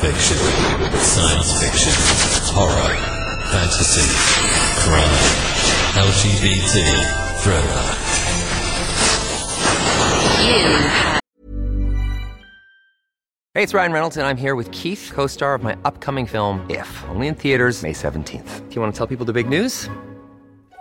Fiction, science fiction, horror, fantasy, crime, LGBT, thriller. Hey, it's Ryan Reynolds, and I'm here with Keith, co star of my upcoming film, If, only in theaters, May 17th. Do you want to tell people the big news?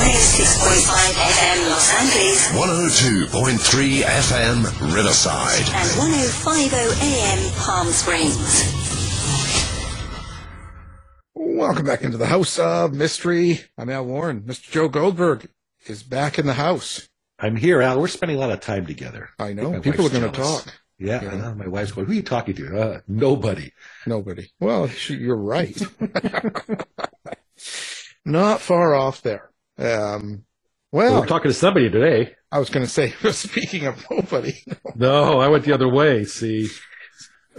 Heard 106.5 FM Los Angeles 102.3 FM Riverside. and 105.0 AM Palm Springs. Welcome back into the House of Mystery. I'm Al Warren. Mr. Joe Goldberg is back in the house. I'm here, Al. We're spending a lot of time together. I know. My People are going to talk. Yeah, I know. My wife's going, who are you talking to? Uh, nobody. Nobody. Well, sh- you're right. Not far off there. Um, Well, we're talking to somebody today. I was going to say, speaking of nobody, No, I went the other way. See,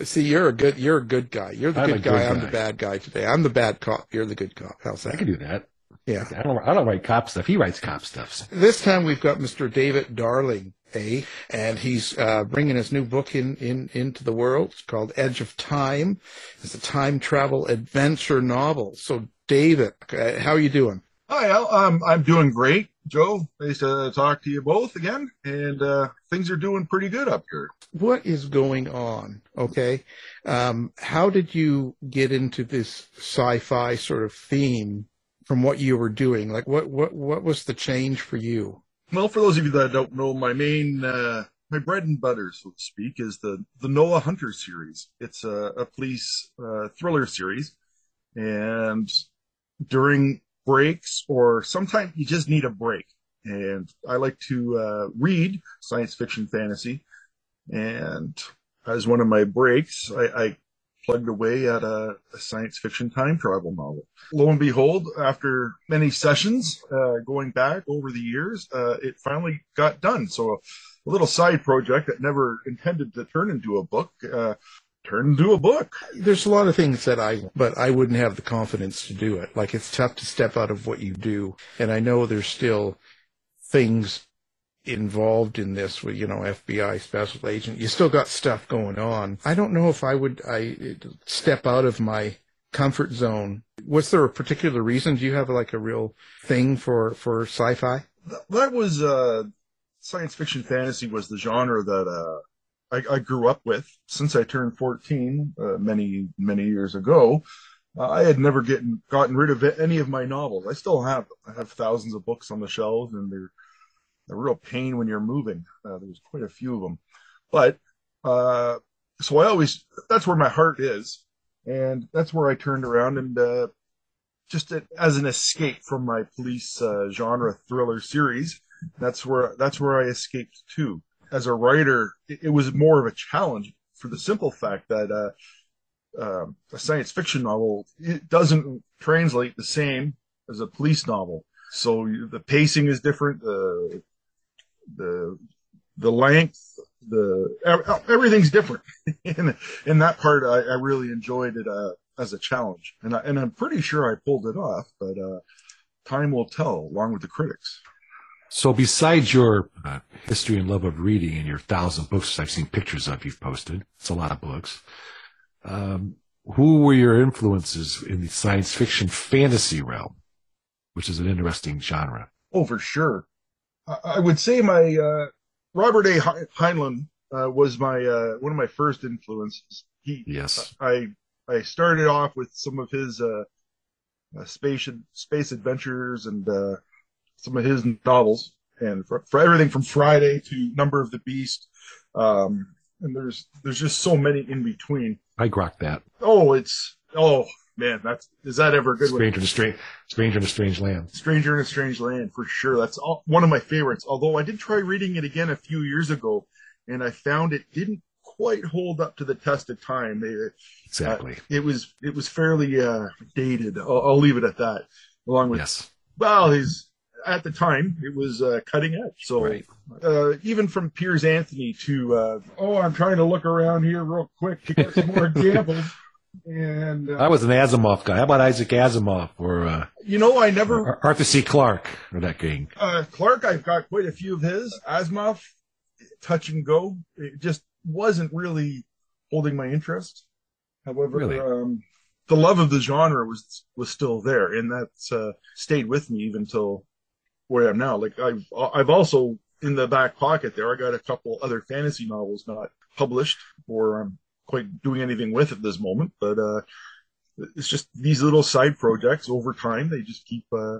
see, you're a good, you're a good guy. You're the I'm good good guy. I'm the bad guy today. I'm the bad cop. You're the good cop. How's that? I can do that. Yeah. I don't. I don't write cop stuff. He writes cop stuff. This time we've got Mr. David Darling, eh? And he's uh, bringing his new book in, in into the world. It's called Edge of Time. It's a time travel adventure novel. So, David, uh, how are you doing? Hi, Al. Um, I'm doing great. Joe, nice to talk to you both again. And uh, things are doing pretty good up here. What is going on? Okay. Um, how did you get into this sci-fi sort of theme from what you were doing? Like, what what what was the change for you? Well, for those of you that don't know, my main, uh, my bread and butter, so to speak, is the the Noah Hunter series. It's a, a police uh, thriller series, and during breaks or sometimes you just need a break. And I like to uh, read science fiction fantasy. And as one of my breaks, I, I plugged away at a, a, science fiction time travel novel. Lo and behold, after many sessions uh, going back over the years, uh, it finally got done. So a, little side project that never intended to turn into a book uh, turn into a book. There's a lot of things that I, but I wouldn't have the confidence to do it. Like it's tough to step out of what you do. And I know there's still things involved in this with, you know, FBI special agent. You still got stuff going on. I don't know if I would, I step out of my comfort zone. Was there a particular reason? Do you have like a real thing for, for sci-fi? That was, uh, science fiction fantasy was the genre that, uh, I, I, grew up with since I turned 14 uh, many many years ago. Uh, I had never getting gotten rid of any of my novels. I still have I have thousands of books on the shelves, and they're a real pain when you're moving. Uh, there's quite a few of them, but uh, so I always that's where my heart is, and that's where I turned around and uh, just as an escape from my police uh, genre thriller series. That's where that's where I escaped to as a writer, it, it, was more of a challenge for the simple fact that uh, uh, a science fiction novel it doesn't translate the same as a police novel. So the pacing is different. The the the length, the everything's different. in that part, I, I really enjoyed it uh, as a challenge, and I, and I'm pretty sure I pulled it off. But uh, time will tell, along with the critics. So besides your uh, history and love of reading and your thousand books I've seen pictures of you've posted, it's a lot of books. Um, who were your influences in the science fiction fantasy realm, which is an interesting genre? Oh, for sure. I, I would say my uh, Robert A. Heinlein uh, was my uh, one of my first influences. He, yes, I I started off with some of his uh, uh, space space adventures and some of his novels, and for, for everything from Friday to Number of the Beast, um, and there's there's just so many in between. I grok that. Oh, it's oh man, that's is that ever a good? Stranger in a strange, Stranger in a Strange Land. Stranger in a Strange Land for sure. That's all, one of my favorites. Although I did try reading it again a few years ago, and I found it didn't quite hold up to the test of time. exactly. Uh, it was it was fairly uh, dated. I'll, I'll, leave it at that. Along with yes. Well, he's at the time it was uh, cutting edge. So right. uh, even from Piers Anthony to uh, oh, I'm trying to look around here real quick to get some more examples. And uh, I was an Asimov guy. How about Isaac Asimov or uh, you know I never Arthur C. Clarke or that gang. Uh, Clarke, I've got quite a few of his. Asimov, touch and go. It just wasn't really holding my interest. However, really? um, the love of the genre was was still there, and that's uh, stayed with me even till where I am now. Like I've I've also in the back pocket there, I got a couple other fantasy novels not published or I'm quite doing anything with at this moment. But uh, it's just these little side projects over time. They just keep uh,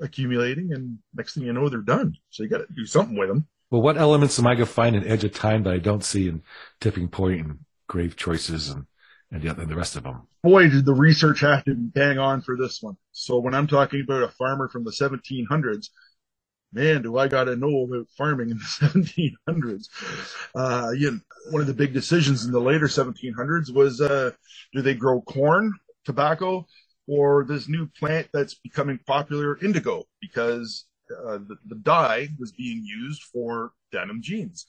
accumulating, and next thing you know, they're done. So you got to do something with them. Well, what elements am I going to find in Edge of Time that I don't see in Tipping Point and Grave Choices and and the, and the rest of them? Boy, did the research have to bang on for this one. So when I'm talking about a farmer from the 1700s, man, do I got to know about farming in the 1700s. Uh, you know, one of the big decisions in the later 1700s was, uh, do they grow corn, tobacco, or this new plant that's becoming popular, indigo, because uh, the, the dye was being used for denim jeans.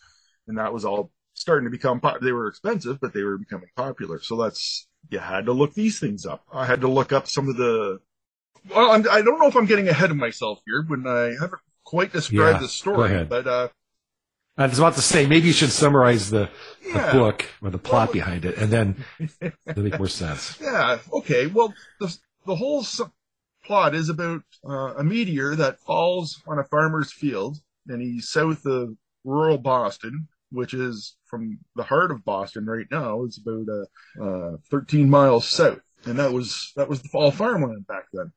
And that was all starting to become pop- they were expensive, but they were becoming popular. So that's you had to look these things up. I had to look up some of the. Well, I'm, I do not know if I'm getting ahead of myself here when I haven't quite described yeah, the story, but uh, I was about to say maybe you should summarize the, yeah. the book or the plot well, behind it, and then it'll make more sense. Yeah. Okay. Well, the the whole plot is about uh, a meteor that falls on a farmer's field, and he's south of rural Boston, which is from the heart of Boston right now. It's about uh, uh, 13 miles south, and that was that was the fall farmland back then.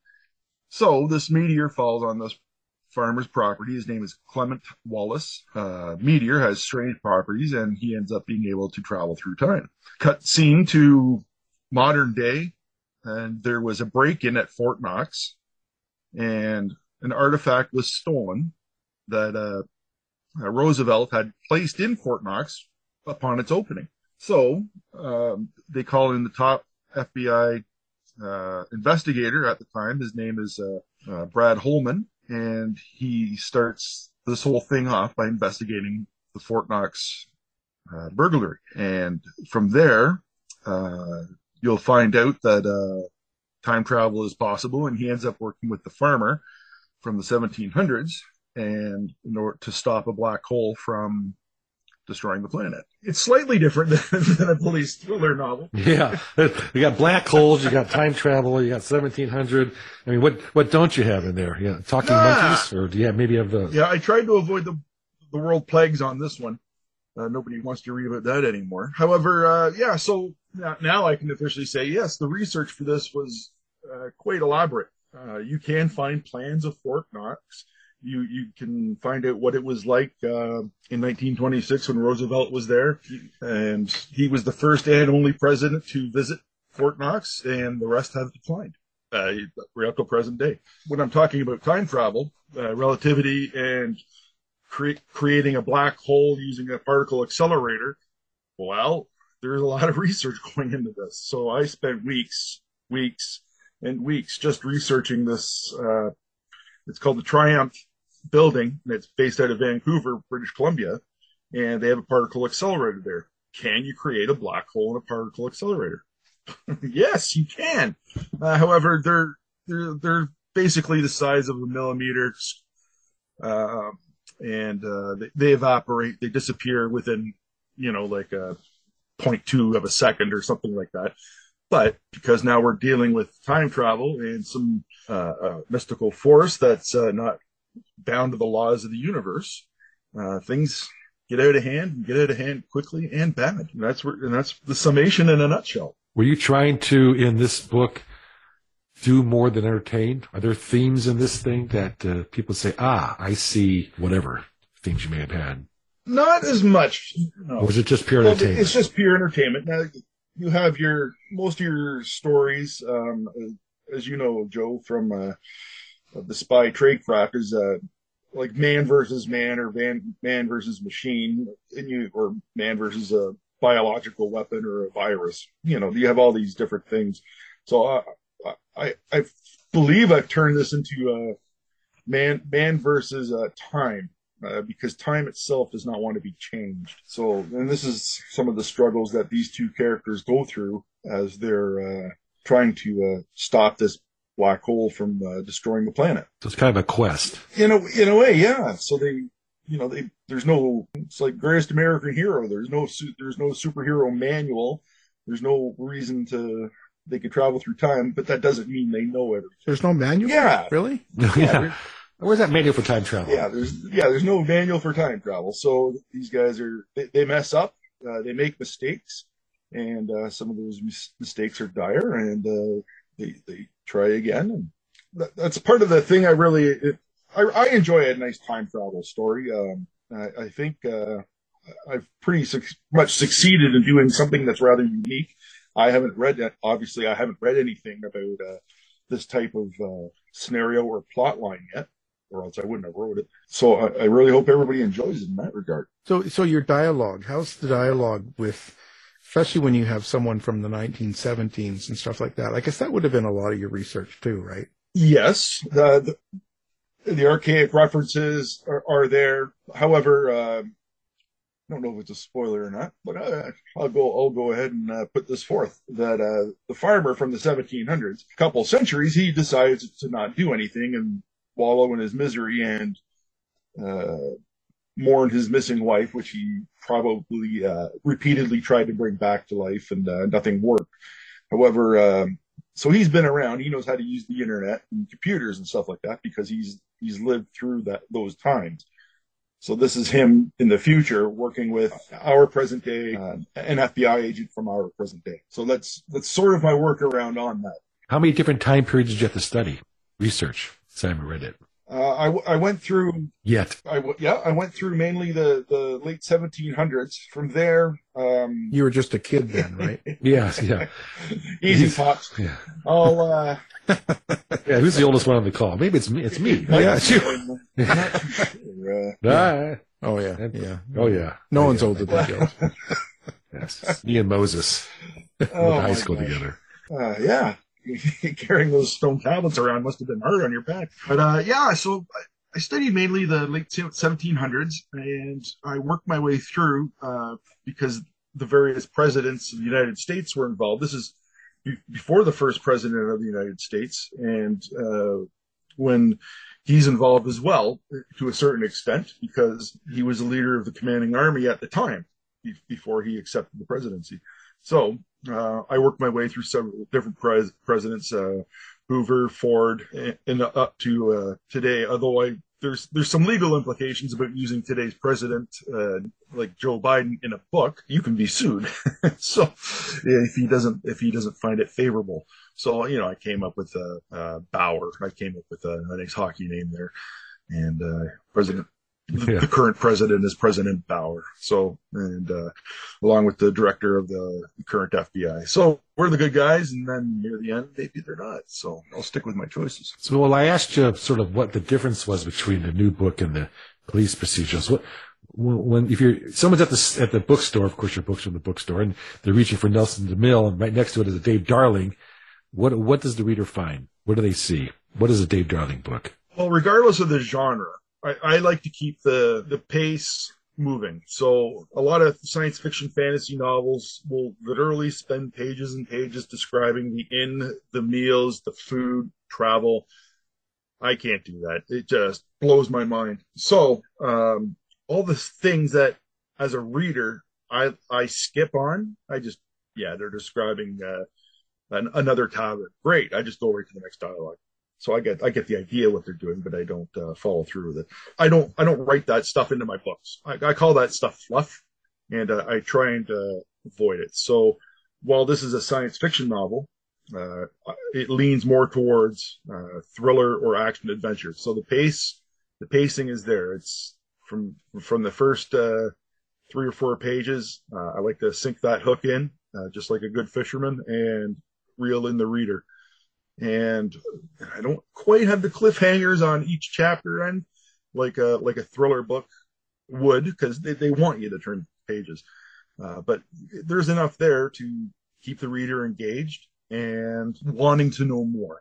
So this meteor falls on this farmer's property. His name is Clement Wallace. Uh, meteor has strange properties, and he ends up being able to travel through time. Cut scene to modern day, and there was a break-in at Fort Knox, and an artifact was stolen that uh, uh, Roosevelt had placed in Fort Knox upon its opening. So um, they call in the top FBI uh, investigator at the time. His name is uh, uh, Brad Holman, and he starts this whole thing off by investigating the Fort Knox uh, burglary. And from there, uh, you'll find out that time travel is possible, and he ends up working with the farmer from the 1700s and in order to stop a black hole from destroying the planet. It's slightly different than, than a police thriller novel. Yeah, you got black holes, you got time travel, you got 1700. I mean, what what don't you have in there? Yeah, talking ah. monkeys, or do you have maybe have the? Yeah, I tried to avoid the the world plagues on this one. Uh, nobody wants to read about that anymore. However, uh, yeah, so now I can officially say yes, the research for this was uh, quite elaborate. Uh, you can find plans of Fort Knox you you can find out what it was like uh, in 1926 when Roosevelt was there, and he was the first and only president to visit Fort Knox, and the rest have declined. Uh, right up to present day. When I'm talking about time travel, uh, relativity, and cre- creating a black hole using a particle accelerator, well, there's a lot of research going into this. So I spent weeks, weeks, and weeks just researching this. Uh, it's called the TRIUMF building that's based out of Vancouver, British Columbia, and they have a particle accelerator there. Can you create a black hole in a particle accelerator? yes, you can. Uh, however, they're they're they're basically the size of a millimeter, uh, and uh, they, they, evaporate. They disappear within you know like a 0.2 of a second or something like that. But because now we're dealing with time travel and some uh, uh, mystical force that's uh, not bound to the laws of the universe, uh, things get out of hand and get out of hand quickly and bad. And that's where, and that's the summation in a nutshell. Were you trying to, in this book, do more than entertain? Are there themes in this thing that uh, people say, ah, I see whatever themes you may have had? Not as much. No. Or was it just pure well, entertainment? It's just pure entertainment. Now, you have your, most of your stories, um, as you know, Joe, from, uh, the spy tradecraft is uh, like man versus man or man man versus machine, and you or man versus a biological weapon or a virus. You know, you have all these different things. So uh, I I believe I've turned this into a uh, man man versus uh, time. Uh, because time itself does not want to be changed. So, and this is some of the struggles that these two characters go through as they're uh, trying to uh, stop this black hole from uh, destroying the planet. So it's kind of a quest. In a in a way, yeah. So they, you know, they there's no it's like greatest American hero. There's no there's no superhero manual. There's no reason to they can travel through time, but that doesn't mean they know everything. There's no manual. Yeah, really. yeah. Where's that manual for time travel? Yeah, there's yeah, there's no manual for time travel. So these guys are they, they mess up, uh, they make mistakes, and uh, some of those mis- mistakes are dire, and uh, they they try again. And that, that's part of the thing I really, it, I, I, enjoy a nice time travel story. Um, I, I, think uh, I've pretty su- much succeeded in doing something that's rather unique. I haven't read that. Obviously, I haven't read anything about uh, this type of uh, scenario or plot line yet, or else I wouldn't have wrote it. So I, I really hope everybody enjoys it in that regard. So, so your dialogue, how's the dialogue with especially when you have someone from the 1917s and stuff like that. I guess that would have been a lot of your research too, right? Yes, the the, the archaic references are, are there. However, uh, I don't know if it's a spoiler or not, but uh, I'll go. I'll go ahead and uh, put this forth that uh, the farmer from the 1700s, a couple centuries, he decides to not do anything and wallow in his misery and uh, mourn his missing wife, which he probably uh, repeatedly tried to bring back to life, and uh, nothing worked. However, uh, so he's been around. He knows how to use the internet and computers and stuff like that because he's he's lived through that those times. So this is him in the future working with our present day, uh, an FBI agent from our present day. So that's that's sort of my workaround on that. How many different time periods did you have to study, research? Simon read it. Uh, I, w- I went through Yet. I w- yeah I went through mainly the, the late 1700s. From there, um, You were just a kid then, right? Yes, yeah. easy pops. Yeah. I'll uh, Yeah, who's the oldest one on the call? Maybe it's me. It's me. Oh, yeah, I'm sure. not uh. Oh yeah, yeah. Oh, yeah. No Oh, one's yeah. older than Gil. Yes. Me and Moses went Oh, to high school gosh. together. uh, yeah, carrying those stone tablets around must have been hard on your back. But uh, yeah, so I, studied mainly the late 1700s, and I worked my way through uh, because the various presidents of the United States were involved. This is before the first president of the United States, and uh, when he's involved as well to a certain extent because he was the leader of the commanding army at the time before he accepted the presidency. So uh, I worked my way through several different pres- presidents, uh, Hoover, Ford, and, and up to uh, today. Although I there's there's some legal implications about using today's president, uh, like Joe Biden, in a book. You can be sued. so if he doesn't if he doesn't find it favorable. So you know I came up with uh, uh, Bauer. I came up with a, a nice hockey name there, and uh, President the, Yeah. the current president is President Bauer. So, and uh, along with the director of the current FBI. So we're the good guys, and then near the end, maybe they're not. So I'll stick with my choices. So, well, I asked you sort of what the difference was between the new book and the police procedures. What, when, if you're, someone's at the, at the bookstore, of course your book's from the bookstore, and they're reaching for Nelson DeMille, and right next to it is a Dave Darling. What, what does the reader find? What do they see? What is a Dave Darling book? Well, regardless of the genre, I, I like to keep the the pace moving. So a lot of science fiction fantasy novels will literally spend pages and pages describing the inn, the meals, the food, travel. I can't do that. It just blows my mind. So um, all the things that, as a reader, I I skip on. I just yeah, they're describing uh, an, another tavern. Great. I just go right to the next dialogue. So I get I get the idea what they're doing, but I don't uh, follow through with it. I don't I don't write that stuff into my books. I, I call that stuff fluff, and uh, I try and uh, avoid it. So while this is a science fiction novel, uh, it leans more towards uh, thriller or action adventure. So the pace the pacing is there. It's from from the first uh, three or four pages. I like to sink that hook in, just like a good fisherman, and reel in the reader and I don't quite have the cliffhangers on each chapter end like a like a thriller book would because they, they want you to turn pages. Uh, but there's enough there to keep the reader engaged and wanting to know more.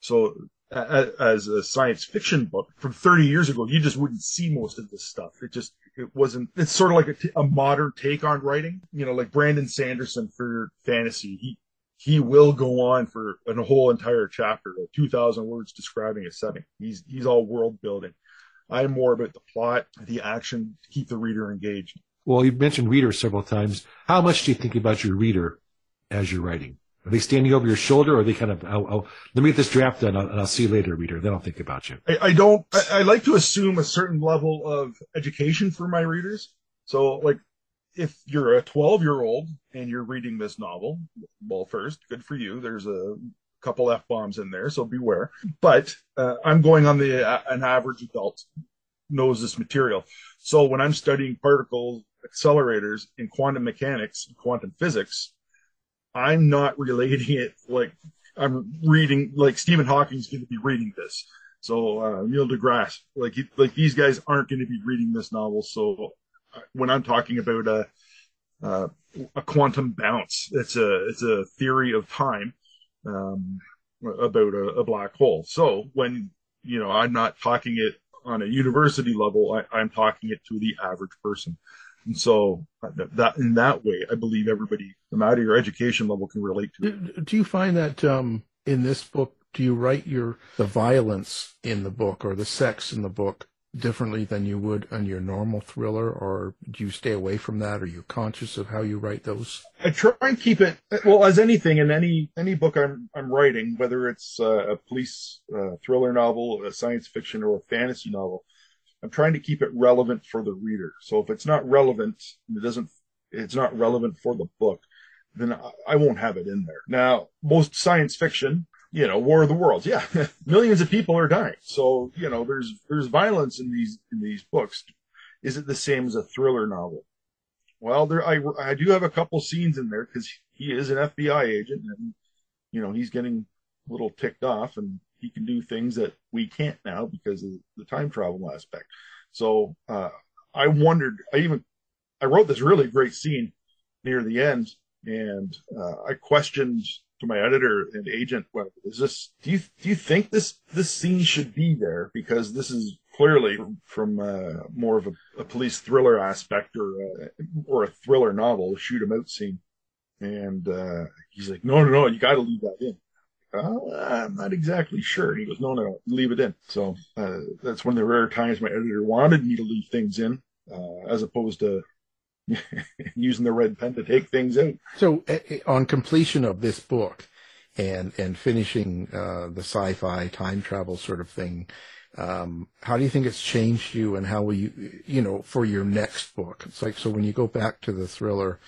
So as a science fiction book from 30 years ago, you just wouldn't see most of this stuff. It just it wasn't. It's sort of like a, t- a modern take on writing. You know, like Brandon Sanderson for fantasy. He he will go on for a whole entire chapter, like 2,000 words describing a setting. He's he's all world building. I'm more about the plot, the action, to keep the reader engaged. Well, you've mentioned readers several times. How much do you think about your reader as you're writing? Are they standing over your shoulder or are they kind of, oh, oh let me get this draft done and I'll see you later, reader. Then I'll think about you. I, I don't. I, I like to assume a certain level of education for my readers. So, like, if you're a 12 year old and you're reading this novel, well, first, good for you. There's a couple f bombs in there, so beware. But uh, I'm going on the uh, an average adult knows this material. So when I'm studying particle accelerators in quantum mechanics, quantum physics, I'm not relating it like I'm reading like Stephen Hawking's going to be reading this. So uh, Neil deGrasse, like like these guys aren't going to be reading this novel. So when I'm talking about a uh, a quantum bounce, it's a it's a theory of time um, about a, a black hole. So when you know I'm not talking it on a university level, I, I'm talking it to the average person. And so uh, that, in that way, I believe everybody, no matter your education level, can relate to it. Do, do you find that um, in this book, do you write your the violence in the book or the sex in the book? Differently than you would on your normal thriller, or do you stay away from that? Are you conscious of how you write those? I try and keep it well as anything in any any book I'm I'm writing, whether it's uh, a police uh, thriller novel, a science fiction, or a fantasy novel. I'm trying to keep it relevant for the reader. So if it's not relevant, it doesn't, it's not relevant for the book, then I, I won't have it in there. Now, most science fiction, you know, War of the Worlds, yeah, millions of people are dying. So you know, there's there's violence in these in these books. Is it the same as a thriller novel? Well, there I I do have a couple scenes in there because he is an FBI agent and you know he's getting a little ticked off and he can do things that we can't now because of the time travel aspect. So uh, I wondered. I even I wrote this really great scene near the end, and uh, I questioned to my editor and agent, well, is this? Do you do you think this this scene should be there because this is clearly from uh, more of a, a, police thriller aspect or a, or a thriller novel, shoot 'em out scene. And uh, he's like, no, no, no, you got to leave that in oh, I'm not exactly sure. He goes, no, no, leave it in. So uh, that's one of the rare times my editor wanted me to leave things in, uh, as opposed to using the red pen to take things out. So uh, on completion of this book and and finishing uh, the sci-fi time travel sort of thing, um, how do you think it's changed you, and how will you, you know, for your next book? It's like so when you go back to the thriller.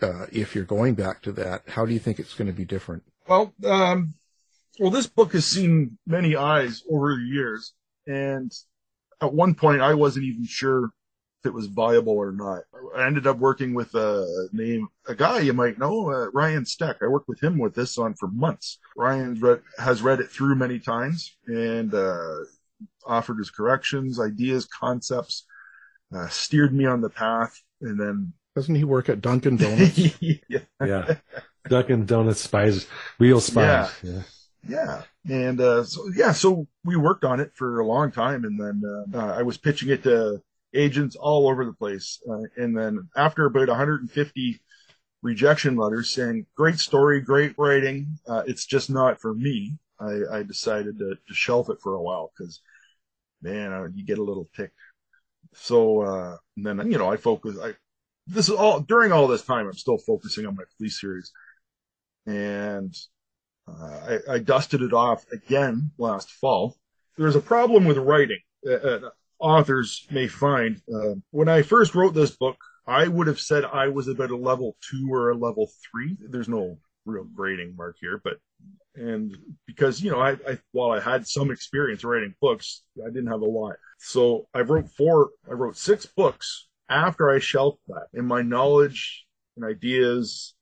Uh, if you're going back to that, how do you think it's going to be different? Well, um, well, this book has seen many eyes over the years, and at one point I wasn't even sure if it was viable or not. I ended up working with a name, a guy you might know, uh, Ryan Steck. I worked with him with this on for months. Ryan read, has read it through many times and uh, offered his corrections, ideas, concepts, uh, steered me on the path, and then doesn't he work at Dunkin' Donuts? yeah. yeah. Dunkin' Donuts spies, real spies. Yeah. Yeah. yeah. And, uh, so, yeah, so we worked on it for a long time. And then, uh I was pitching it to agents all over the place. Uh, and then after about 150 rejection letters saying, great story, great writing. Uh, it's just not for me. I, I decided to, to, shelf it for a while because, man, uh, you get a little ticked. So, then, you know, I focus, I, this is all during all this time, I'm still focusing on my police series and uh, I, I, dusted it off again last fall. There's a problem with writing. Uh, uh, authors may find uh, when I first wrote this book, I would have said I was about a level two or a level three. There's no real grading mark here, but and because you know I, I while I had some experience writing books, I didn't have a lot. So I wrote four, I wrote six books after I shelved that, and my knowledge and ideas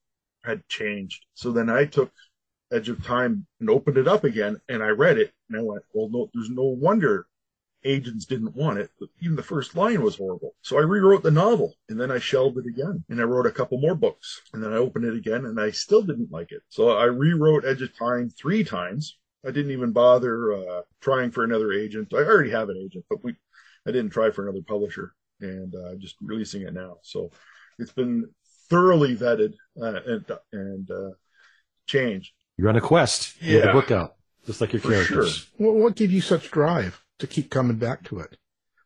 had changed. So then I took Edge of Time and opened it up again and I read it and I went, well, no, there's no wonder agents didn't want it. Even the first line was horrible. So I rewrote the novel and then I shelved it again and I wrote a couple more books and then I opened it again and I still didn't like it. So I rewrote Edge of Time three times. I didn't even bother uh, trying for another agent. I already have an agent, but we, I didn't try for another publisher and uh, just releasing it now. So it's been thoroughly vetted uh, and and uh, changed. You're on a quest. Yeah. Get the book out, just like your characters. Sure. Well, what gave you such drive to keep coming back to it?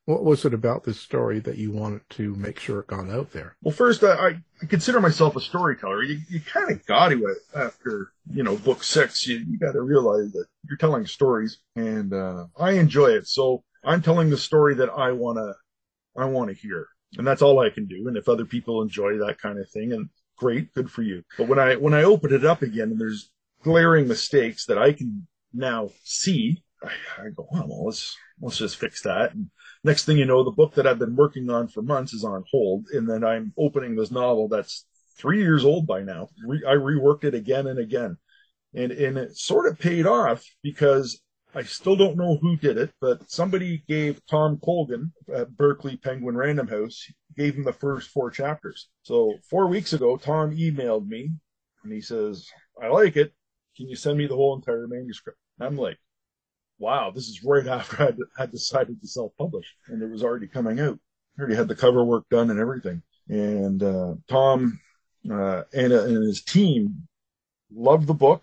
What was it about this story that you wanted to make sure it got out there? Well, first, I, I consider myself a storyteller. You, you kind of got to it after, you know, book six. You, you got to realize that you're telling stories, and uh, I enjoy it. So I'm telling the story that I want to I want to hear and that's all I can do. And if other people enjoy that kind of thing, and great, good for you. But when I when I open it up again, and there's glaring mistakes that I can now see, I, go, oh, well, let's let's just fix that. And next thing you know, the book that I've been working on for months is on hold, and then I'm opening this novel that's three years old by now. Re- I reworked it again and again, and and it sort of paid off because I still don't know who did it, but somebody gave Tom Colgan at Berkley Penguin Random House, gave him the first four chapters. So four weeks ago, Tom emailed me and he says, I like it. Can you send me the whole entire manuscript? I'm like, wow, this is right after I had decided to self-publish and it was already coming out. I already had the cover work done and everything. And, uh, Tom, uh, and, uh, and his team loved the book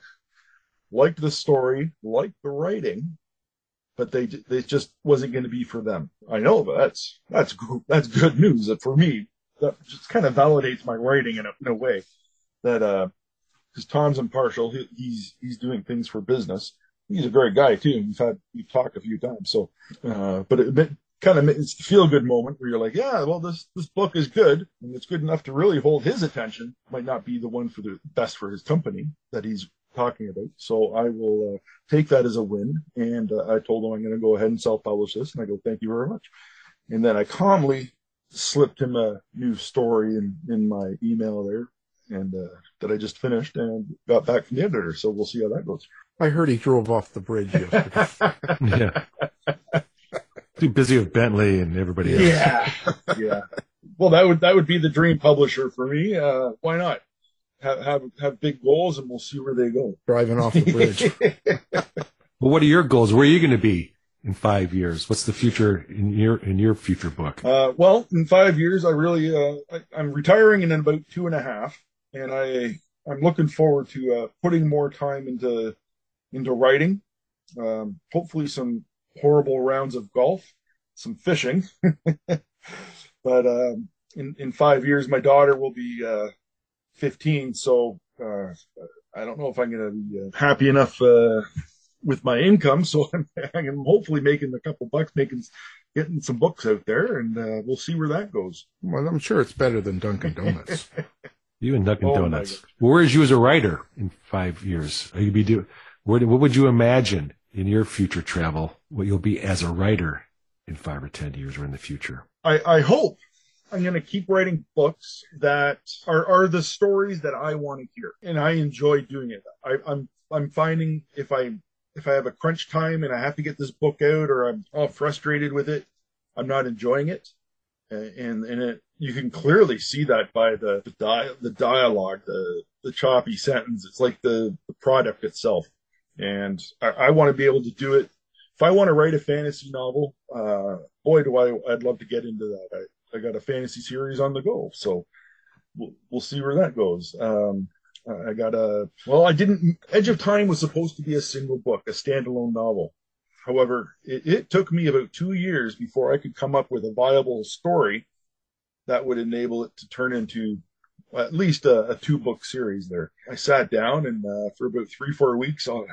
liked the story, liked the writing, but they they just wasn't going to be for them. I know, but that's that's that's good news for me. That just kind of validates my writing in a, in a way that uh because Tom's impartial. He, he's he's doing things for business. He's a great guy too. We've had we've talked a few times. So, uh, but it, kind of it's the feel good moment where you're like, yeah, well this this book is good and it's good enough to really hold his attention. Might not be the one for the best for his company that he's talking about. So I will uh, take that as a win. And uh, I told him I'm going to go ahead and self publish this. And I go, thank you very much. And then I calmly slipped him a new story in, in my email there and uh, that I just finished and got back from the editor. So we'll see how that goes. I heard he drove off the bridge yesterday. yeah. Too busy with Bentley and everybody else. Yeah. yeah. Well, that would, that would be the dream publisher for me. Uh, why not? Have, have, have big goals and we'll see where they go. Driving off the bridge. well, what are your goals? Where are you going to be in five years? What's the future in your, in your future book? Uh, well, in five years, I really, uh, I, I'm retiring in about two and a half and I, I'm looking forward to, uh, putting more time into, into writing. Um, hopefully some horrible rounds of golf, some fishing. but um, in in five years, my daughter will be uh, 15, so uh, I don't know if I'm going to be uh, happy enough uh, with my income. So I'm, I'm, hopefully making a couple bucks, making getting some books out there, and uh, we'll see where that goes. Well, I'm sure it's better than Dunkin' Donuts. you and Dunkin' oh, Donuts. Where is you as a writer in five years? Are you be do? What, would you imagine in your future travel? What you'll be as a writer in five or ten years or in the future? I, I hope I'm going to keep writing books that are, are the stories that I want to hear, and I enjoy doing it. I, I'm I'm finding if I if I have a crunch time and I have to get this book out, or I'm all frustrated with it, I'm not enjoying it, and and it you can clearly see that by the the, di- the dialogue, the the choppy sentence. It's like the, the product itself, and I, I want to be able to do it. If I want to write a fantasy novel, uh, boy, do I I'd love to get into that. I, I got a fantasy series on the go, so we'll, we'll see where that goes. Um, I got a well, I didn't. Edge of Time was supposed to be a single book, a standalone novel. However, it, it took me about two years before I could come up with a viable story that would enable it to turn into at least a, a two book series. There, I sat down and uh, for about three four weeks, on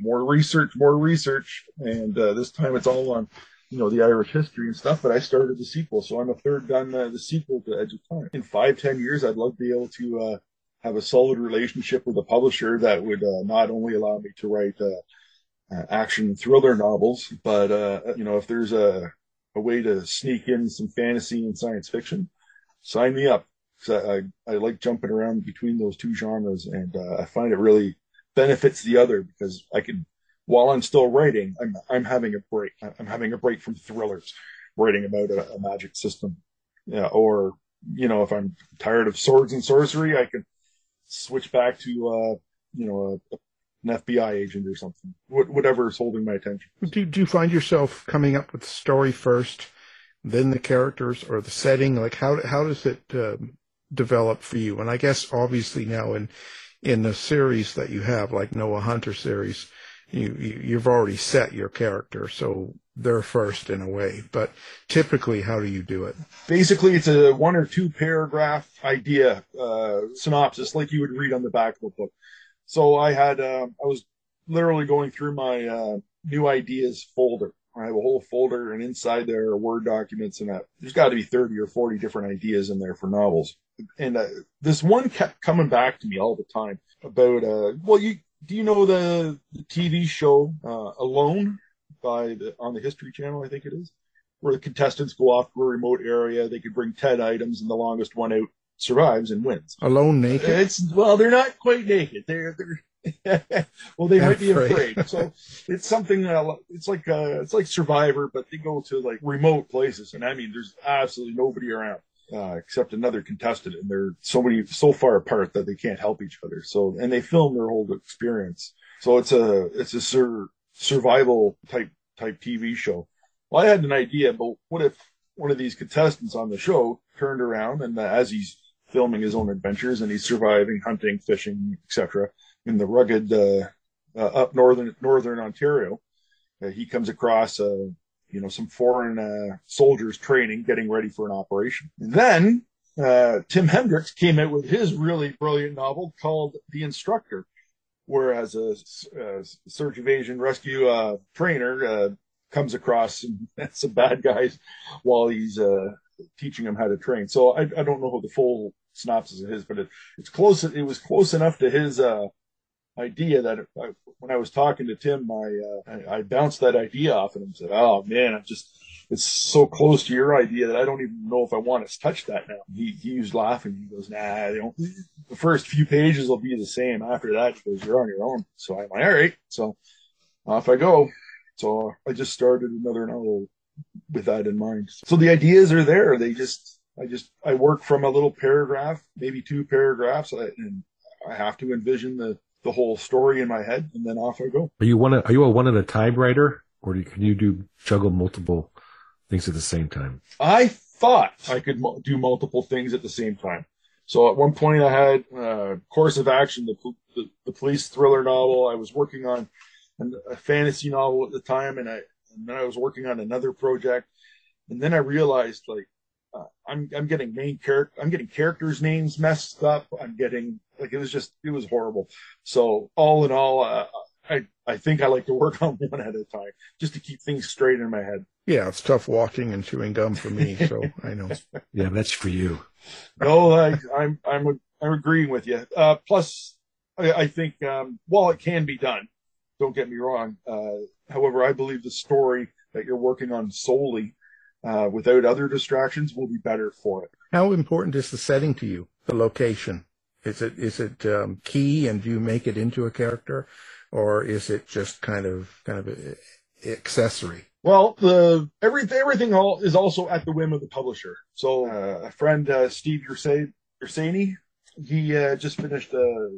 more research, more research, and uh, this time it's all on you know, the Irish history and stuff, but I started the sequel. So I'm a third gun, uh, the sequel to Edge of Time. In five, ten years, I'd love to be able to, uh, have a solid relationship with a publisher that would, uh, not only allow me to write, uh, uh action thriller novels, but, uh, you know, if there's a, a way to sneak in some fantasy and science fiction, sign me up. I, I, I like jumping around between those two genres and, I find it really benefits the other because I could while I'm still writing, I'm, I'm having a break. I'm having a break from thrillers, writing about a, a magic system. Yeah, or, you know, if I'm tired of swords and sorcery, I can switch back to, uh, you know, a, an FBI agent or something, Wh- whatever is holding my attention. Do, do you find yourself coming up with the story first, then the characters or the setting? Like how, how does it, um, develop for you? And I guess obviously now in, in the series that you have, like Noah Hunter series, you, you have already set your character, so they're first in a way. But typically, how do you do it? Basically, it's a one or two paragraph idea uh, synopsis, like you would read on the back of a book. So I had uh, I was literally going through my uh, new ideas folder. I have a whole folder, and inside there are Word documents, and there's got to be 30 or 40 different ideas in there for novels. And uh, this one kept coming back to me all the time about, uh, well, you do you know the, the TV show uh, Alone by the on the History Channel? I think it is, where the contestants go off to a remote area. They could bring ten items, and the longest one out survives and wins. Alone naked? It's well, they're not quite naked. They're they're. well, they might be afraid. So it's something. Uh, it's like uh, it's like Survivor, but they go to like remote places, and I mean, there's absolutely nobody around uh, except another contestant, and they're so many so far apart that they can't help each other. So, and they film their whole experience. So it's a it's a sur- survival type type TV show. Well, I had an idea, but what if one of these contestants on the show turned around and uh, as he's filming his own adventures and he's surviving hunting, fishing, etc. in the rugged uh, uh, up northern northern Ontario, uh, he comes across uh, you know some foreign uh, soldiers training, getting ready for an operation. And then uh, Tim Hendricks came out with his really brilliant novel called The Instructor, whereas a, a search evasion rescue uh, trainer uh, comes across some, some, bad guys while he's uh, teaching them how to train. So I, I don't know the full synopsis of his, but it, it's close. It was close enough to his uh, idea that I, when I was talking to Tim, I, uh, I, I bounced that idea off of him and said, "Oh man, I'm just." It's so close to your idea that I don't even know if I want to touch that now. He, he was laughing. He goes, nah, you know, the first few pages will be the same. After that, he goes, you're on your own. So I'm like, all right. So off I go. So I just started another novel with that in mind. So the ideas are there. They just, I just, I work from a little paragraph, maybe two paragraphs, and I have to envision the, the whole story in my head, and then off I go. Are you one? Are you a one at a time writer, or do you, can you do juggle multiple things at the same time? I thought I could mo- do multiple things at the same time. So at one point, I had uh, Course of Action, the, the, the police thriller novel. I was working on and a fantasy novel at the time, and I and then I was working on another project, and then I realized like uh, I'm I'm getting main character I'm getting characters names messed up. I'm getting like it was just it was horrible. So all in all, uh, I I think I like to work on one at a time just to keep things straight in my head. Yeah, it's tough walking and chewing gum for me, so I know. Yeah, that's for you. no, I, I'm I'm I'm agreeing with you. Uh, plus, I, I think um, while it can be done, don't get me wrong. Uh, however, I believe the story that you're working on solely uh, without other distractions will be better for it. How important is the setting to you? The location is it is it um, key, and do you make it into a character, or is it just kind of kind of a, accessory? Well, the everything everything all is also at the whim of the publisher. So uh, a friend, uh, Steve Urszenyi, he uh, just finished. Uh,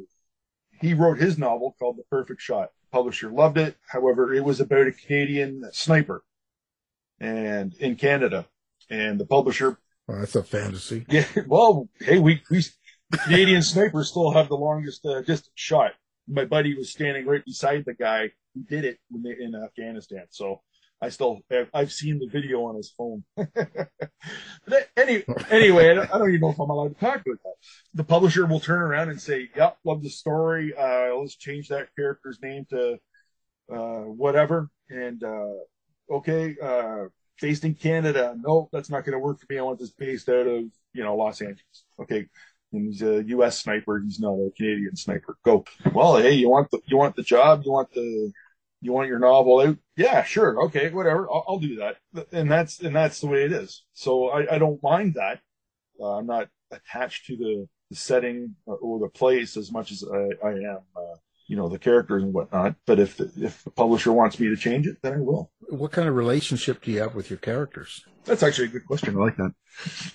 he wrote his novel called The Perfect Shot. Publisher loved it. However, it was about a Canadian sniper, and in Canada, and the publisher. Well, that's a fantasy. Yeah. Well, hey, we we the Canadian snipers still have the longest uh, distance shot. My buddy was standing right beside the guy who did it they, in Afghanistan. So I still I've seen the video on his phone. but any, anyway, I don't, I don't, even know if I'm allowed to talk about that. The publisher will turn around and say, "Yep, love the story. Uh, let's change that character's name to uh, whatever." And uh, okay, uh, based in Canada. No, that's not going to work for me. I want this based out of you know Los Angeles. Okay, and he's a U.S. sniper. He's not a Canadian sniper. Go. Well, hey, you want the you want the job? You want the you want your novel out? Yeah, sure. Okay, whatever. I'll, I'll do that. And that's and that's the way it is. So I, I don't mind that. Uh, I'm not attached to the, the setting or, or, the place as much as I, I am. Uh, you know the characters and whatnot. But if the, if the publisher wants me to change it, then I will. What kind of relationship do you have with your characters? That's actually a good question. I like that.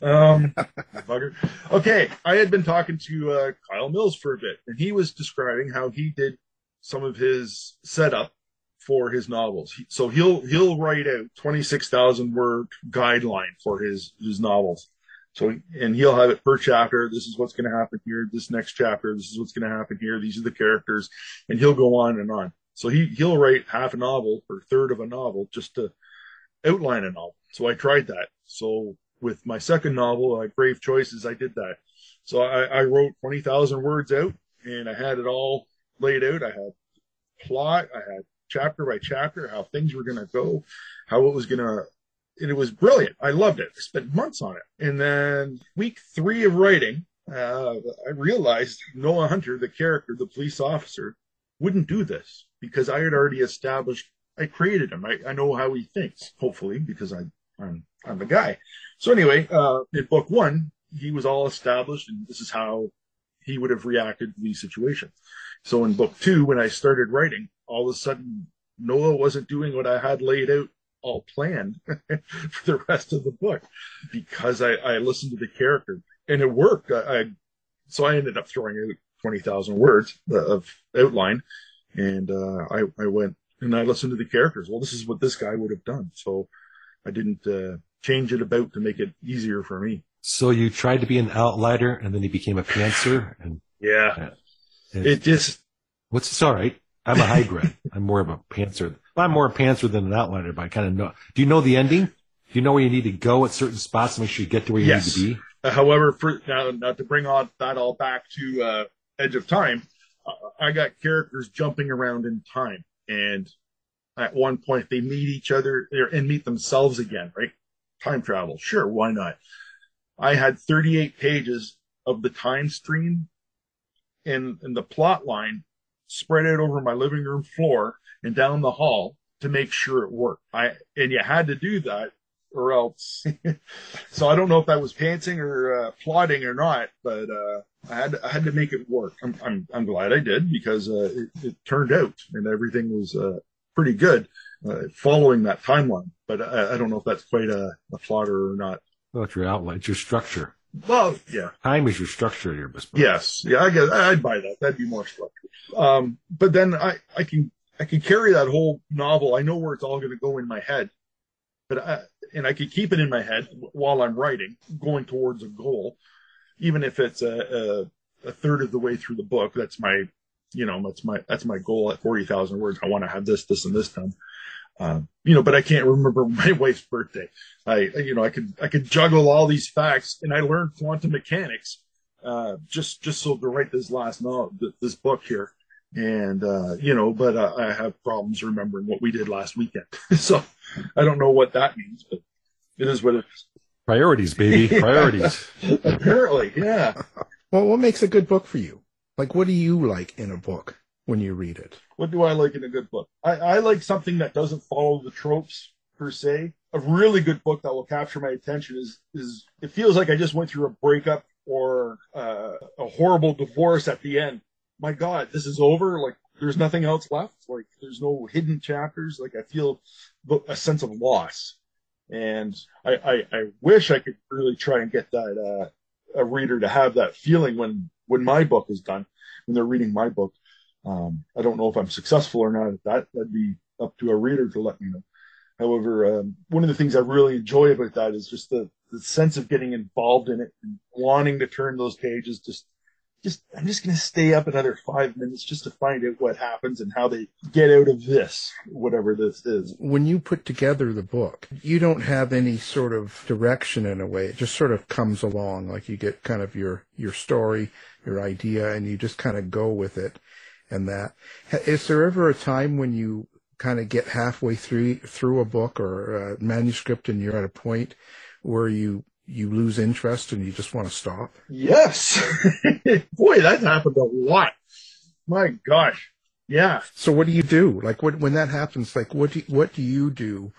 Um, bugger. Okay, I had been talking to uh, Kyle Mills for a bit, and he was describing how he did some of his setup for his novels. So he'll he'll write a twenty six thousand word guideline for his his novels. So, and he'll have it per chapter. This is what's going to happen here. This next chapter, this is what's going to happen here. These are the characters, and he'll go on and on. So he he'll write half a novel or third of a novel just to outline a novel. So I tried that. So with my second novel, uh, Grave Choices, I did that. So I, I wrote twenty thousand words out, and I had it all laid out. I had plot, I had chapter by chapter how things were going to go, how it was going to and it was brilliant. I loved it. I spent months on it. And then week three of writing, uh, I realized Noah Hunter, the character, the police officer, wouldn't do this because I had already established, I created him. I, I know how he thinks, hopefully, because I, I'm, I'm the guy. So anyway, uh, in book one, he was all established and this is how he would have reacted to these situations. So in book two, when I started writing, all of a sudden Noah wasn't doing what I had laid out all planned for the rest of the book because I, I listened to the character and it worked. I, I so I ended up throwing out twenty thousand words of outline, and uh, I I went and I listened to the characters. Well, this is what this guy would have done. So I didn't uh, change it about to make it easier for me. So you tried to be an outlier, and then you became a pantser, and yeah, uh, it just what's this? All right, I'm a hybrid. I'm more of a pantser I'm more a pantser than an outliner, but I kind of know. Do you know the ending? Do you know where you need to go at certain spots to make sure you get to where you Yes. need to be? Uh, however, for now, now to bring all, that all back to uh, Edge of Time, uh, I got characters jumping around in time, and at one point they meet each other er, and meet themselves again. Right? Time travel, sure, why not? I had 38 pages of the time stream and, and the plot line spread out over my living room floor and down the hall to make sure it worked. I and you had to do that or else. so I don't know if that was pantsing or uh, plotting or not, but uh, I had to, I had to make it work. I'm I'm, I'm glad I did because uh, it, it turned out and everything was uh, pretty good uh, following that timeline. But I, I don't know if that's quite a, a plotter or not. Well, it's your outline, it's your structure. Well, yeah. Time is your structure of your bespoke. Yes, yeah, I guess I'd buy that. That'd be more structured. Um, but then I, I can, I can carry that whole novel. I know where it's all going to go in my head, but I, and I could keep it in my head while I'm writing, going towards a goal, even if it's a, a, a third of the way through the book. That's my, you know, that's my, that's my goal at 40,000 words. I want to have this, this, and this done. Um, you know, but I can't remember my wife's birthday. I, you know, I could, I could juggle all these facts and I learned quantum mechanics, uh, just, just so to write this last novel, this book here. And, uh, you know, but uh, I have problems remembering what we did last weekend. so I don't know what that means, but it is what it is. Priorities, baby. Priorities. Apparently, yeah. Well, what makes a good book for you? Like, what do you like in a book when you read it? What do I like in a good book? I, I like something that doesn't follow the tropes per se. A really good book that will capture my attention is is it feels like I just went through a breakup or uh, a horrible divorce at the end. My God, this is over. Like there's nothing else left. Like there's no hidden chapters. Like I feel a sense of loss, and I I, I wish I could really try and get that uh, a reader to have that feeling when when my book is done, when they're reading my book. Um, I don't know if I'm successful or not. That that'd be up to a reader to let me know. However, um, one of the things I really enjoy about that is just the, the sense of getting involved in it and wanting to turn those pages. Just, just I'm just going to stay up another five minutes just to find out what happens and how they get out of this, whatever this is. When you put together the book, you don't have any sort of direction in a way. It just sort of comes along. Like you get kind of your your story, your idea, and you just kind of go with it and that. Is there ever a time when you kind of get halfway through through a book or a manuscript and you're at a point where you you lose interest and you just want to stop? Yes. Boy, that's happened a lot. My gosh. Yeah. So what do you do? Like what, when that happens, like what do you, what do you do?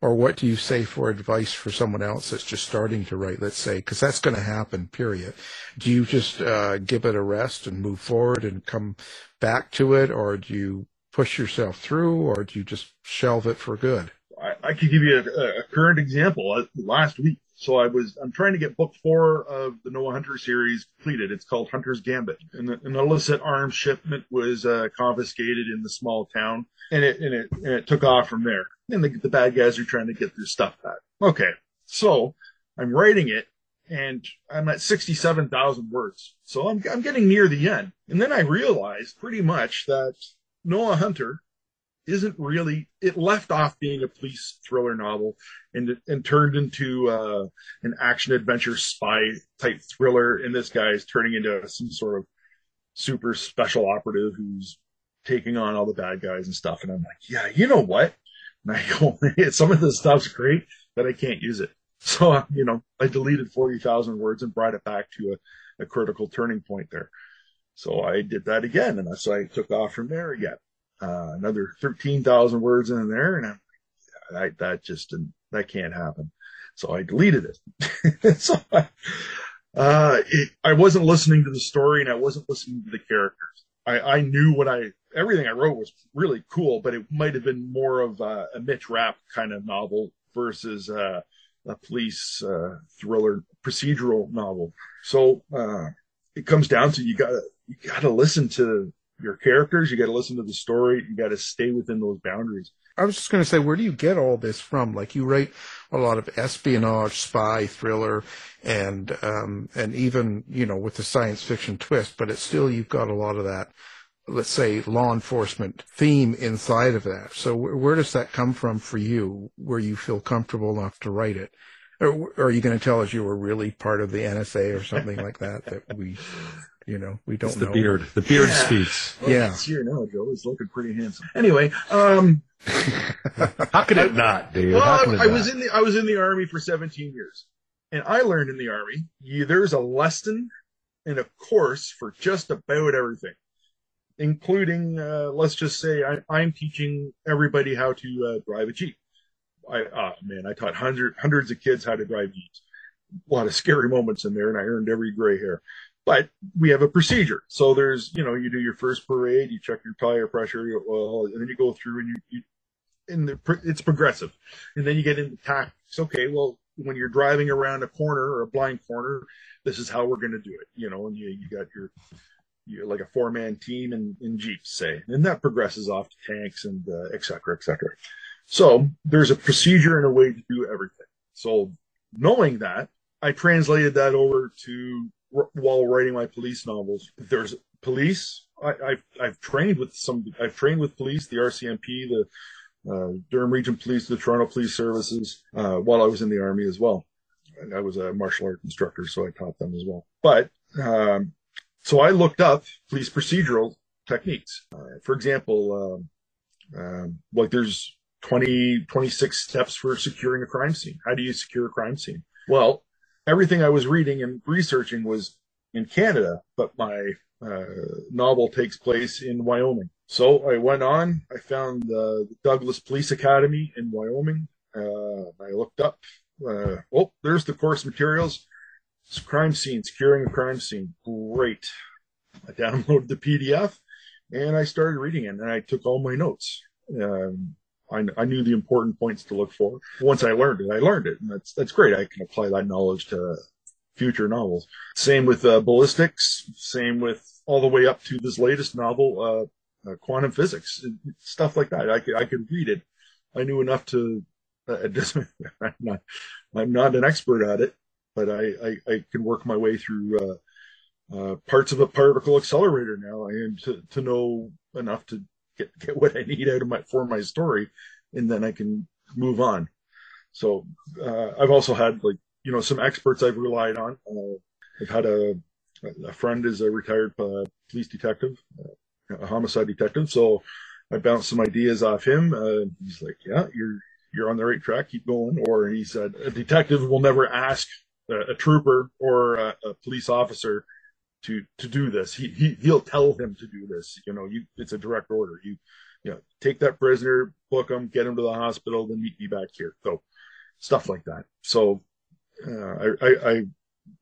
Or what do you say for advice for someone else that's just starting to write, let's say, because that's going to happen, period. Do you just uh, give it a rest and move forward and come back to it, or do you push yourself through, or do you just shelve it for good? I, I could give you a, a current example. Uh, Last week, so I was I'm trying to get book four of the Noah Hunter series completed. It's called Hunter's Gambit. And an illicit arms shipment was uh, confiscated in the small town, and it and it and it took off from there. And the, the bad guys are trying to get their stuff back. Okay, so I'm writing it, and I'm at 67,000 words. So I'm I'm getting near the end, and then I realized pretty much that Noah Hunter isn't really it left off being a police thriller novel and and turned into uh, an action adventure spy type thriller. And this guy is turning into some sort of super special operative who's taking on all the bad guys and stuff. And i'm like yeah you know what? And i go some of this stuff's great but i can't use it. So you know i deleted 40000 words and brought it back to a, a critical turning point there. So i did that again and so i took off from there again uh, another 13,000 words in there. And I'm, I, that just, didn't- that can't happen. So I deleted it. so I, uh, it, I wasn't listening to the story and I wasn't listening to the characters. I, I knew what I, everything I wrote was really cool, but it might have been more of a, a Mitch Rapp kind of novel versus, uh, a police, uh, thriller procedural novel. So, uh, it comes down to you gotta, you gotta listen to your characters. You got to listen to the story. You got to stay within those boundaries. I was just going to say, where do you get all this from? Like you write a lot of espionage, spy, thriller, and um, and even you know with the science fiction twist, but it's still you've got a lot of that let's say, law enforcement theme inside of that. So wh- where does that come from for you, where you feel comfortable enough to write it? Or, or are you going to tell us you were really part of the NSA or something like that that we, you know, we don't It's the know? beard. The beard Yeah. speaks. Well, Yeah. It's here now, Joe. He's looking pretty handsome. Anyway, um, How could it not, Dave? well, How could it I, I was not? in the I was in the army for 17 years, and I learned in the army you, there's a lesson and a course for just about everything, including uh, let's just say I, I'm teaching everybody how to uh, drive a jeep. I uh, man, I taught hundred, hundreds of kids how to drive jeeps. A lot of scary moments in there, and I earned every gray hair. But we have a procedure. So there's, you know, you do your first parade, you check your tire pressure, you, well, and then you go through and you, you and the, it's progressive. And then you get into tactics. Okay, well, when you're driving around a corner or a blind corner, this is how we're going to do it. You know, and you, you got your, you're like a four man team in, in Jeeps, say, and that progresses off to tanks and uh, et cetera, et cetera. So there's a procedure and a way to do everything. So knowing that, I translated that over to while writing my police novels. There's police. I, I've I've trained with some. I've trained with police, the RCMP, the uh, Durham Region Police, the Toronto Police Services, uh, while I was in the army as well. And I was a martial art instructor, so I taught them as well. But um, so I looked up police procedural techniques. Uh, for example, um, um, like there's 20, 26 steps for securing a crime scene. How do you secure a crime scene? Well, everything I was reading and researching was in Canada, but my uh, novel takes place in Wyoming. So I went on. I found the Douglas Police Academy in Wyoming. Uh, I looked up. Uh, oh, there's the course materials. It's crime scenes, curing a crime scene. Great. I downloaded the PDF and I started reading it, and I took all my notes. Um, I, I knew the important points to look for. Once I learned it, I learned it, and that's that's great. I can apply that knowledge to future novels. Same with uh, ballistics. Same with all the way up to this latest novel, uh, uh, quantum physics, stuff like that. I could I could read it. I knew enough to. Uh, I'm not I'm not an expert at it, but I I, I can work my way through. Uh, uh, parts of a particle accelerator now, and to, to know enough to get, get what I need out of my for my story, and then I can move on. So uh, I've also had like you know some experts I've relied on. Uh, I've had a a friend is a retired uh, police detective, a homicide detective. So I bounced some ideas off him. Uh, he's like, "Yeah, you're you're on the right track. Keep going." Or he said, "A detective will never ask a, a trooper or a, a police officer." To to do this. He he he'll tell him to do this. You know, you it's a direct order. You you know, take that prisoner, book him, get him to the hospital, then meet me back here. So stuff like that. So uh, I, I I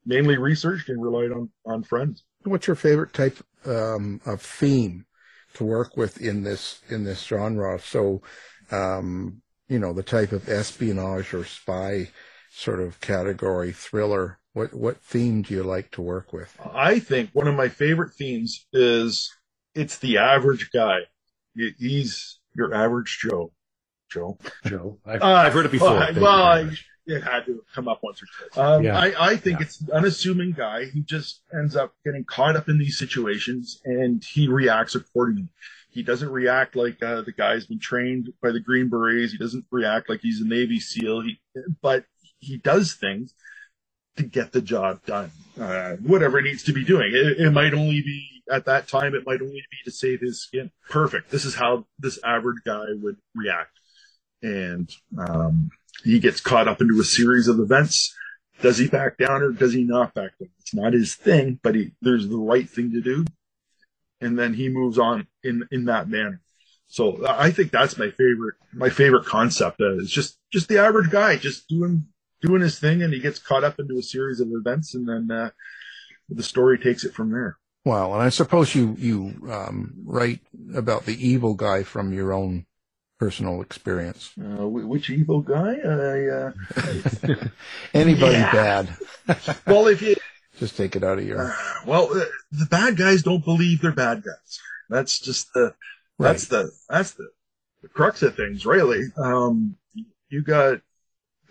mainly researched and relied on on friends. What's your favorite type um, of theme to work with in this in this genre? So, um, you know, the type of espionage or spy sort of category, thriller. What what theme do you like to work with? I think one of my favorite themes is it's the average guy. He's your average Joe. Joe. Joe. I've, Uh, I've heard it before. Well, Thank well, I- it had to come up once or twice. Um, Yeah. I, I think it's an unassuming guy who just ends up getting caught up in these situations and he reacts accordingly. He doesn't react like uh, the guy's been trained by the Green Berets. He doesn't react like he's a Navy SEAL. He, but he does things to get the job done, uh, whatever needs to be doing. It, it might only be at that time. It might only be to save his skin. Perfect. This is how this average guy would react. And, um, he gets caught up into a series of events. Does he back down or does he not back down? It's not his thing, but he, there's the right thing to do. And then he moves on in, in that manner. So I think that's my favorite, my favorite concept. Uh, it's just, just the average guy just doing, doing his thing and he gets caught up into a series of events and then, uh, the story takes it from there. Well, and I suppose you you um, write about the evil guy from your own personal experience. Uh, which evil guy? I, uh, Anybody bad? well, if you, Just take it out of your. well, uh, the bad guys don't believe they're bad guys. That's just the, that's the, that's the, the crux of things, really. Um, you got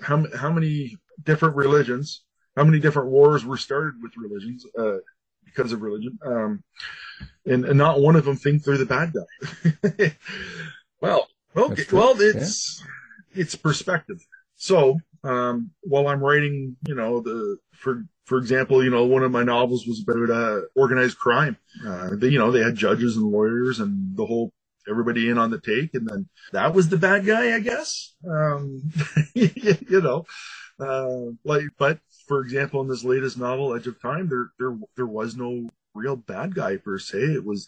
how, how many different religions, how many different wars were started with religions? Uh, because of religion. Um, and, and not one of them think they're the bad guy. well, okay, well, it's it's perspective. So um, while I'm writing, you know, the for for example, you know, one of my novels was about uh, organized crime. Uh, they, you know, they had judges and lawyers and the whole everybody in on the take, and then that was the bad guy, I guess. Um, you know, uh, like, but for example, in this latest novel, Edge of Time, there there there was no real bad guy per se. It was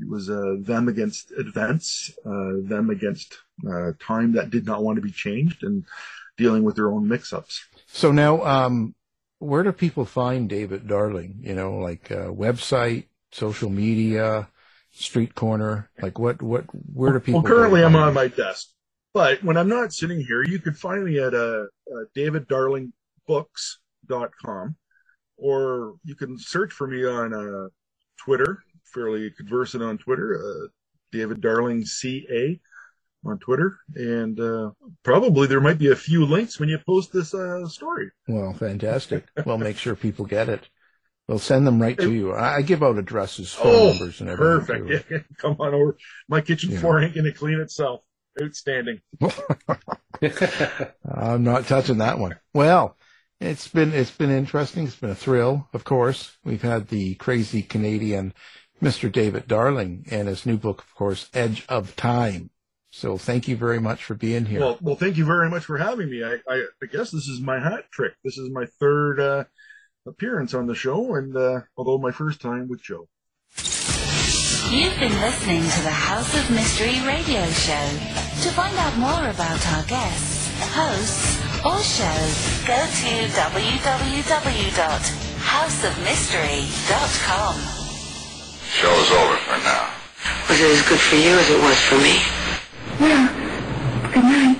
it was uh, them against events, uh, them against uh, time that did not want to be changed, and dealing with their own mix-ups. So now, um, where do people find David Darling? You know, like uh, website, social media, street corner. Like what? What? Where do people? Well, currently I'm on my desk, but when I'm not sitting here, you can find me at uh, uh, daviddarlingbooks.com, or you can search for me on uh, Twitter. Fairly conversant on Twitter, uh, David Darling CA on Twitter, and uh, probably there might be a few links when you post this uh, story. Well, fantastic. we'll make sure people get it. We'll send them right to you. I give out addresses, phone oh, numbers, and everything. Perfect. Yeah, come on over. My kitchen Yeah. floor ain't gonna clean itself. Outstanding. I'm not touching that one. Well, it's been it's been interesting. It's been a thrill, of course. We've had the crazy Canadian Mr. David Darling and his new book, of course, Edge of Time. So thank you very much for being here. Well, well, thank you very much for having me. I, I, I guess this is my hat trick. This is my third uh, appearance on the show, and uh, although my first time with Joe. You've been listening to the House of Mystery radio show. To find out more about our guests, hosts, or shows, go to www.houseofmystery.com. Show is over for now. Was it as good for you as it was for me? Yeah. good night.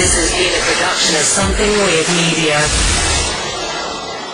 This has been a production of Something Weird Media.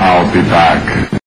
I'll be back.